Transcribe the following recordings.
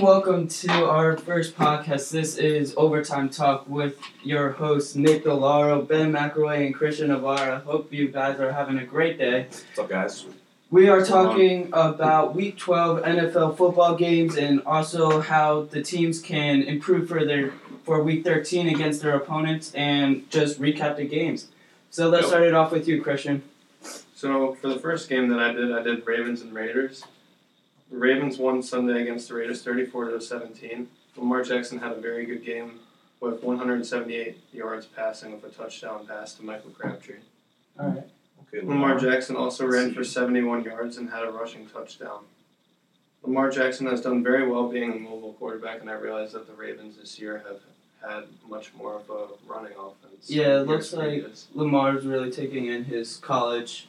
warm welcome to our first podcast. This is Overtime Talk with your hosts Nick DeLauro, Ben McElroy, and Christian Avara. Hope you guys are having a great day. What's up, guys? We are talking about Week 12 NFL football games and also how the teams can improve for their for Week 13 against their opponents and just recap the games. So let's Yep. start it off with you, Christian. So for the first game that I did, I did Ravens and Raiders. The Ravens won Sunday against the Raiders, thirty-four to seventeen. Lamar Jackson had a very good game with 178 yards passing with a touchdown pass to Michael Crabtree. All right. Okay, Lamar Jackson also ran for 71 yards and had a rushing touchdown. Lamar Jackson has done very well being a mobile quarterback, and I realize that the Ravens this year have had much more of a running offense. Yeah, it looks like- previous. Lamar's really taking in his college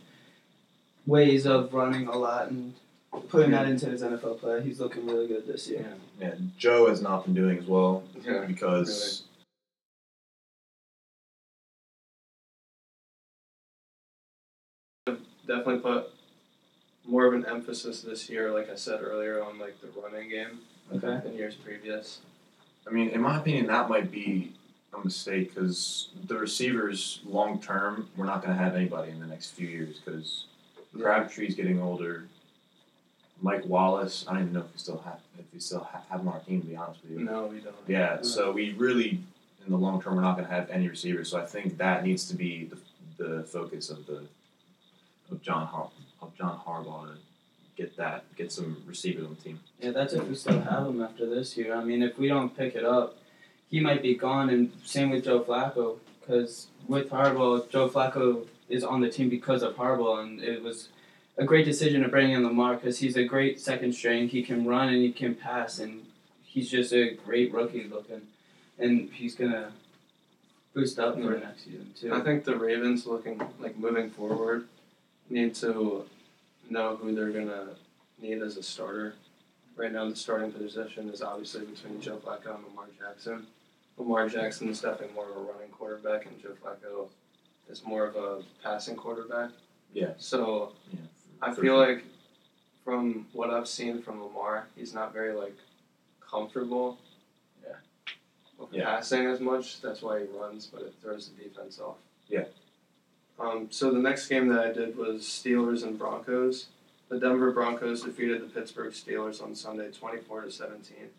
ways of running a lot and putting that into his NFL play. He's looking really good this year. Yeah, Joe has not been doing as well Yeah, because definitely put more of an emphasis this year, like I said earlier, on like the running game Okay. than years previous. I mean, in my opinion, that might be a mistake because the receivers long term, we're not going to have anybody in the next few years because Crabtree's getting older. Mike Wallace, I don't even know if we still have if we still ha- have him on our team. To be honest with you, No, we don't. Yeah, so we really, in the long term, we're not going to have any receivers. So I think that needs to be the, the focus of the of John Har- of John Harbaugh to get that get some receivers on the team. Yeah, that's if we still have him after this year. I mean, if we don't pick it up, he might be gone. And same with Joe Flacco, because with Harbaugh, Joe Flacco is on the team because of Harbaugh, and it was a great decision to bring in Lamar because he's a great second string. He can run and he can pass, and he's just a great rookie looking, and he's gonna boost up for Yeah. next season too. I think the Ravens, looking like moving forward, need to know who they're gonna need as a starter. Right now, the starting position is obviously between Joe Flacco and Lamar Jackson. Lamar Jackson is definitely more of a running quarterback, and Joe Flacco is more of a passing quarterback. Yeah. So Yeah, I feel like from what I've seen from Lamar, he's not very like comfortable. Yeah. With Yeah. passing as much. That's why he runs, but it throws the defense off. Yeah. Um, so the next game that I did was Steelers and Broncos. The Denver Broncos defeated the Pittsburgh Steelers on Sunday, twenty-four to seventeen.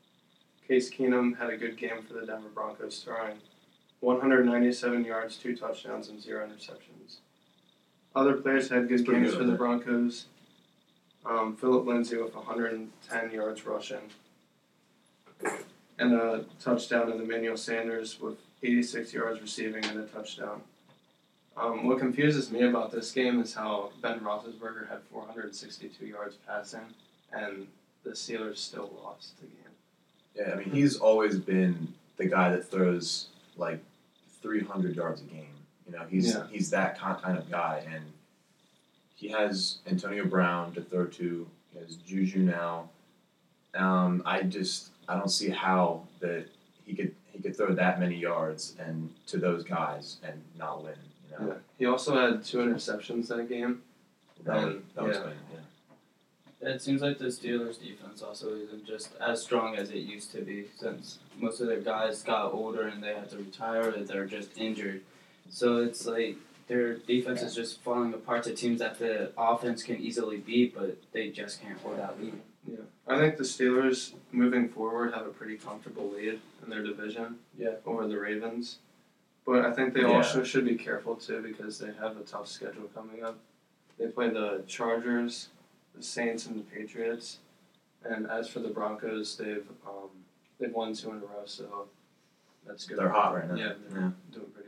Case Keenum had a good game for the Denver Broncos, throwing 197 yards, two touchdowns, and zero interceptions. Other players had good games for the. Broncos. Um, Philip Lindsay with 110 yards rushing, and a touchdown, and Emmanuel Sanders with 86 yards receiving and a touchdown. Um, what confuses me about this game is how Ben Roethlisberger had 462 yards passing, and the Steelers still lost the game. Yeah, I mean, he's always been the guy that throws like 300 yards a game. You know, he's Yeah. he's that kind of guy, and he has Antonio Brown to throw to. He has Juju now. Um, I just I don't see how that he could he could throw that many yards and to those guys and not win. You know, Yeah. He also had two interceptions that game. that, would, And, that was yeah. fine. Yeah. It seems like the Steelers' defense also isn't just as strong as it used to be since most of their guys got older and they had to retire or they're just injured. So it's like their defense is just falling apart to teams that the offense can easily beat, but they just can't hold that lead. Yeah. I think the Steelers moving forward have a pretty comfortable lead in their division. Yeah. Over the Ravens. But I think they Yeah. also should be careful too because they have a tough schedule coming up. They play the Chargers, the Saints, and the Patriots. And as for the Broncos, they've um, they've won two in a row, so that's good. They're hot right now. Yeah, they're Yeah. doing pretty well. Yep.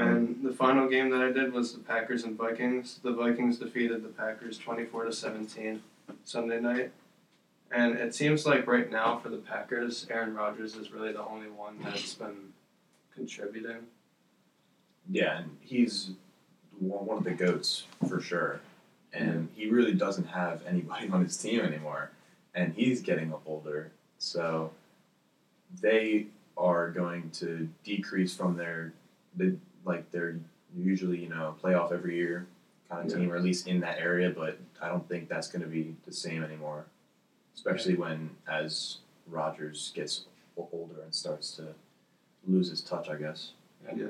And the final game that I did was the Packers and Vikings. The Vikings defeated the Packers twenty four to seventeen Sunday night. And it seems like right now for the Packers, Aaron Rodgers is really the only one that's been contributing. Yeah, and he's one of the goats for sure. And he really doesn't have anybody on his team anymore. And he's getting older. So they are going to decrease from their the like they're usually, you know, playoff every year kind of Yeah. team, or at least in that area, but I don't think that's gonna be the same anymore. especially when as Rodgers gets older and starts to lose his touch, I guess. Yeah.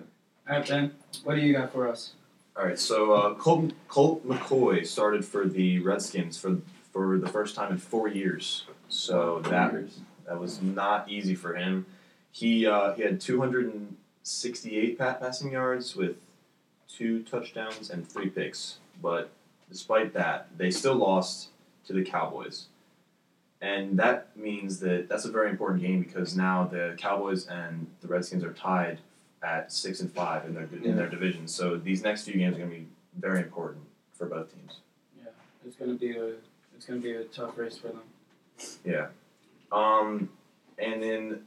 All right, Ben, what do you got for us? All right, so uh, Colt, Colt McCoy started for the Redskins for for the first time in four years. So that that was not easy for him. He uh, he had 268 pa- passing yards with two touchdowns and three picks. But despite that, they still lost to the Cowboys. And that means that that's a very important game because now the Cowboys and the Redskins are tied at six and five in their in their division. So these next few games are going to be very important for both teams. Yeah, it's gonna be a it's gonna be a tough race for them. Yeah. Um, and then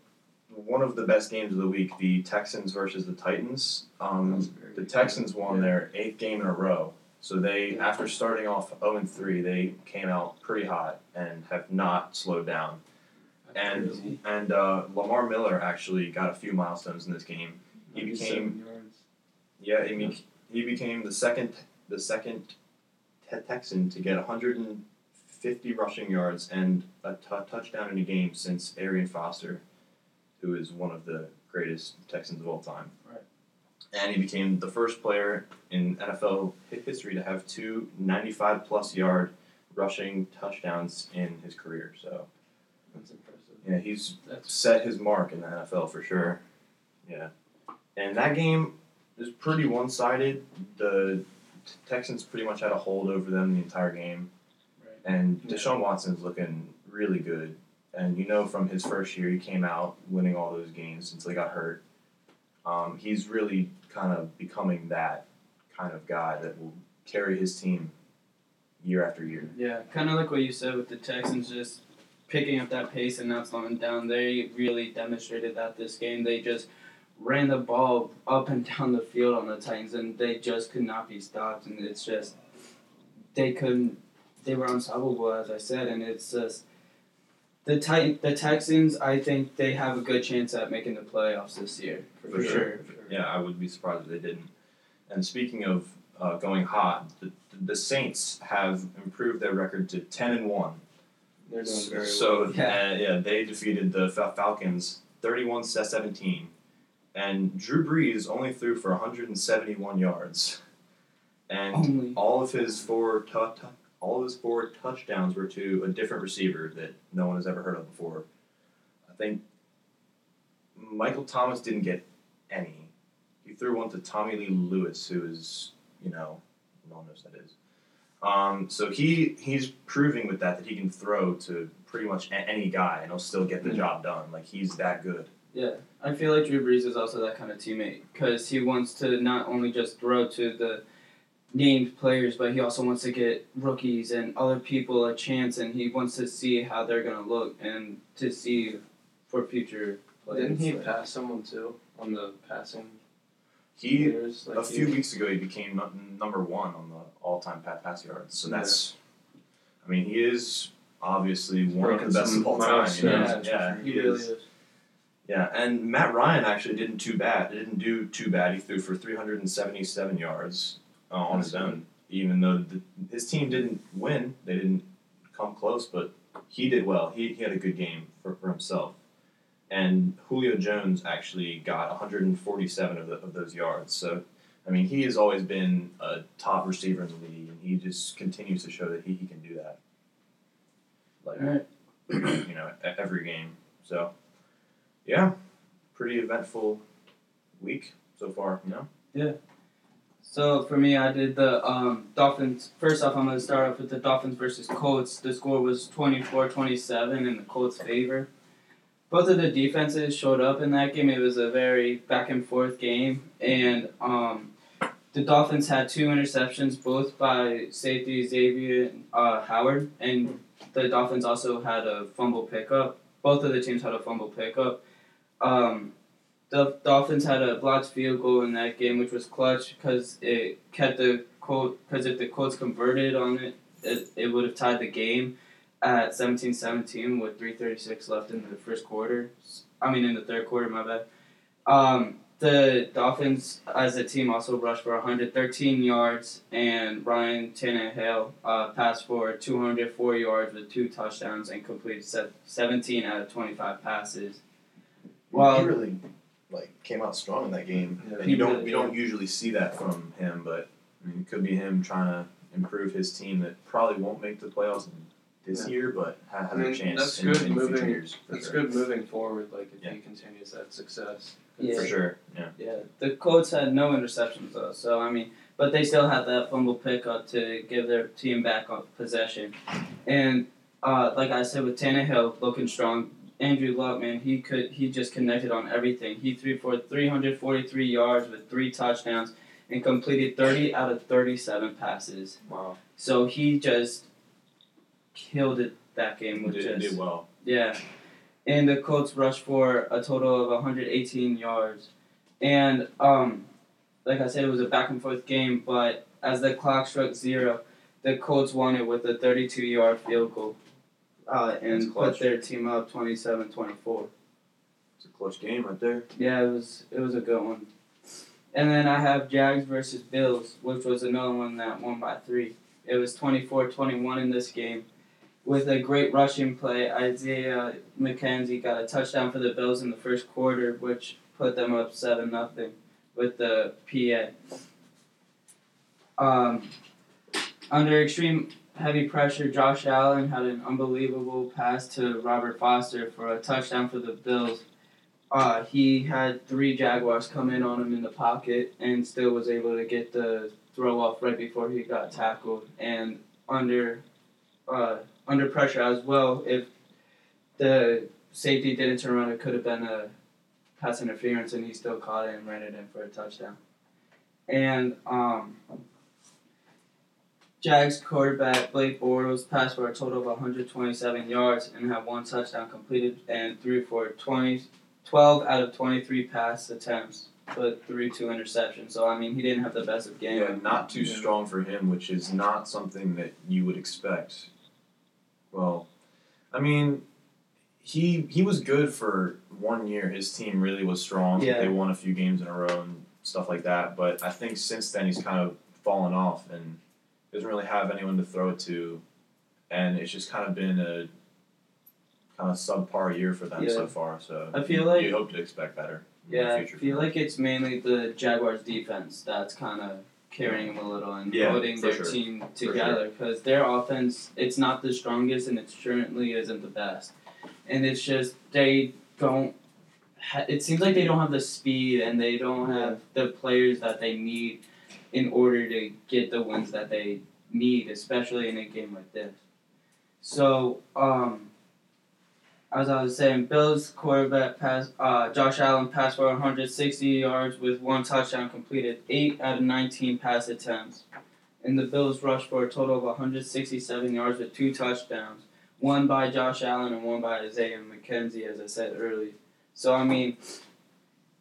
one of the best games of the week, the Texans versus the Titans. Um, the Texans won their eighth game in a row. So they, after starting off 0 and 3, they came out pretty hot and have not slowed down. That's And crazy. and uh, Lamar Miller actually got a few milestones in this game. He became 97 yards. yeah, he, bec he became the second the second te- Texan to get 150 rushing yards and a t- touchdown in a game since Arian Foster, who is one of the greatest Texans of all time. Right. And he became the first player in NFL history to have two 95 plus yard rushing touchdowns in his career. So That's impressive. yeah, he's That's set his mark in the NFL for sure. Yeah, and that game is pretty one sided. The Texans pretty much had a hold over them the entire game, right. and Yeah. Deshaun Watson's looking really good. And you know, from his first year, he came out winning all those games until he got hurt. Um, he's really kind of becoming that kind of guy that will carry his team year after year. Yeah, kind of like what you said with the Texans, just picking up that pace and not slowing down. They really demonstrated that this game. They just ran the ball up and down the field on the Titans, and they just could not be stopped. And it's just they couldn't. They were unstoppable, as I said, and it's just the Titan, the Texans. I think they have a good chance at making the playoffs this year for, For sure. sure. Yeah, I would be surprised if they didn't. And speaking of uh, going hot, the, the Saints have improved their record to ten and one. They're doing very so well. Yeah. uh, yeah, they defeated the Falcons 31 to 17. And Drew Brees only threw for 171 yards. And Only. all of his four tu- tu- all of his four touchdowns were to a different receiver that no one has ever heard of before. I think Michael Thomas didn't get any. He threw one to Tommylee Lewis, who is, you know, no one knows who that is. Um, so he he's proving with that that he can throw to pretty much a- any guy and he'll still get the Mhm. job done. Like he's that good. Yeah, I feel like Drew Brees is also that kind of teammate because he wants to not only just throw to the named players, but he also wants to get rookies and other people a chance, and he wants to see how they're gonna look and to see for future plays. Didn't he Like, pass someone too on the passing He leaders? Like a few he- weeks ago he became number one on the all-time pass yards. So Yeah. that's, I mean, he is obviously one of the best of all time. You know? milestones, Yeah, he he really is. is. Yeah, and Matt Ryan actually didn't too bad. Didn't do too bad. He threw for 377 yards uh, on his own, even though the, his team didn't win. They didn't come close, but he did well. He, he had a good game for, for himself. And Julio Jones actually got 147 of, the, of those yards. So, I mean, he has always been a top receiver in the league, and he just continues to show that he, he can do that. Like, right. you know, every game. So, yeah, pretty eventful week so far. You know, So for me, I did the um, Dolphins. First off, I'm going to start off with the Dolphins versus Colts. The score was 24-27 in the Colts' favor. Both of the defenses showed up in that game. It was a very back and forth game, and um, the Dolphins had two interceptions, both by safety Xavier uh, Howard, and the Dolphins also had a fumble pickup. Both of the teams had a fumble pickup. Um, the Dolphins had a blocked field goal in that game, which was clutch because it kept the Colt. Because if the Colts converted on it, it, it would have tied the game at 17-17 with 3:36 left in the first quarter. I mean, in the third quarter, my bad. Um, the Dolphins as a team also rushed for 113 yards, and Ryan Tannehill uh, passed for 204 yards with two touchdowns and completed 17 out of 25 passes. Well- really like came out strong in that game, Yeah. and you don't really we don't usually see that from him. But I mean, it could be him trying to improve his team that probably won't make the playoffs this Yeah. year, but ha- has I mean, a chance that's in, good in moving- years. For It's sure. good moving forward, like if Yeah. he continues that success. Yeah. for sure. Yeah, Yeah, the Colts had no interceptions though, so I mean, but they still had that fumble pickup to give their team back on possession, and uh, like I said with Tannehill looking strong, Andrew Luck man, he could he just connected on everything. He threw for 343 yards with three touchdowns and completed 30 out of 37 passes. Wow. So he just killed it that game with did, just did well. yeah. And the Colts rushed for a total of 118 yards. And um, like I said, it was a back and forth game, but as the clock struck zero, the Colts won it with a 32 yard field goal uh, and put their team up 27 24. It's a clutch game right there. Yeah, it was it was a good one. And then I have Jags versus Bills, which was another one that won by three. It was 24-21 in this game. With a great rushing play, Isaiah McKenzie got a touchdown for the Bills in the first quarter, which put them up seven nothing with the PA. Um, under extreme heavy pressure, Josh Allen had an unbelievable pass to Robert Foster for a touchdown for the Bills uh, he had three Jaguars come in on him in the pocket and still was able to get the throw off right before he got tackled. And under uh, under pressure as well, if the safety didn't turn around, it could have been a pass interference, and he still caught it and ran it in for a touchdown. And um, Jags quarterback Blake Bortles passed for a total of 127 yards and had one touchdown completed and threw for 20, 12 out of 23 pass attempts, but threw two interceptions. So, I mean, he didn't have the best of game. Yeah, not too Yeah. strong for him, which is not something that you would expect. Well, I mean, he he was good for one year. His team really was strong. Yeah. They won a few games in a row and stuff like that. But I think since then he's kind of fallen off and doesn't really have anyone to throw it to, and it's just kind of been a kind of subpar year for them Yeah. so far. So I feel you- like- you hope to expect better. in the Yeah, I feel like it's mainly the Jaguars defense that's kind of carrying them a little and Yeah, holding their sure. team together because their offense it's not the strongest and it certainly isn't the best, and it's just they don't. Ha- it seems like they don't have the speed and they don't have the players that they need in order to get the wins that they need, especially in a game like this. So, um, as I was saying, Bills quarterback pass, uh, Josh Allen passed for 160 yards with one touchdown completed, 8 out of 19 pass attempts. And the Bills rushed for a total of 167 yards with two touchdowns, one by Josh Allen and one by Isaiah McKenzie, as I said earlier. So, I mean,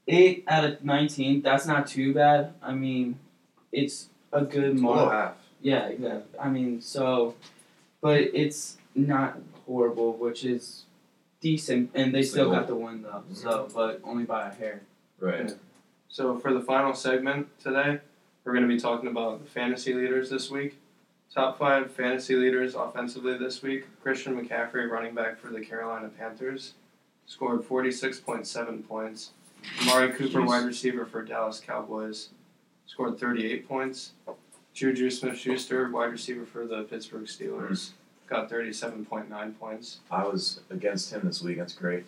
8 out of 19, that's not too bad. I mean, it's a good Below mark. half. Yeah, exactly. I mean, so, but it's not horrible, which is decent, and they It's still goal. got the win though. Mm-hmm. So, but only by a hair. Right. So for the final segment today, we're going to be talking about the fantasy leaders this week. Top five fantasy leaders offensively this week. Christian McCaffrey, running back for the Carolina Panthers, scored 46.7 points. Amari Cooper, Jeez. wide receiver for Dallas Cowboys, scored 38 points. Juju Smith-Schuster, wide receiver for the Pittsburgh Steelers, got 37.9 points. I was against him this week. That's great.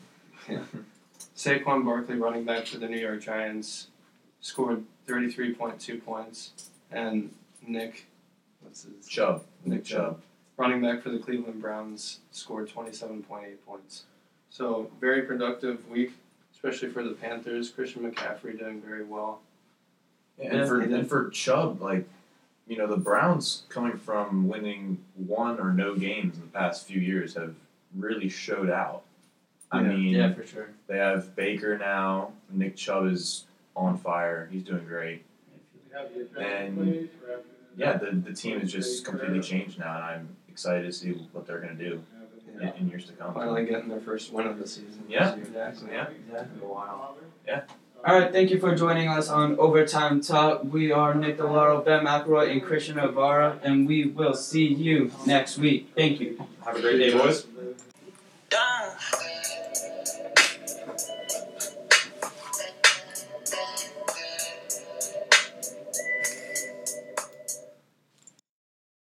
Saquon Barkley, running back for the New York Giants, scored 33.2 points. And Nick, what's his Chubb. Nick Chubb, running back for the Cleveland Browns, scored 27.8 points. So, very productive week, especially for the Panthers. Christian McCaffrey doing very well. Yeah, and for and for Chubb, like you know, the Browns coming from winning one or no games in the past few years have really showed out. I Yeah. mean, Yeah, for sure. they have Baker now. Nick Chubb is on fire. He's doing great. And yeah, the the team has just completely changed now, and I'm excited to see what they're gonna do in, in years to come. Finally getting their first win of the season. Yeah. Exactly. Yeah. Exactly. In a while. All All right, thank you for joining us on Overtime Talk. We are Nick DeLauro, Ben McElroy, and Christian Avara, and we will see you next week. Thank you. Have a great day, boys.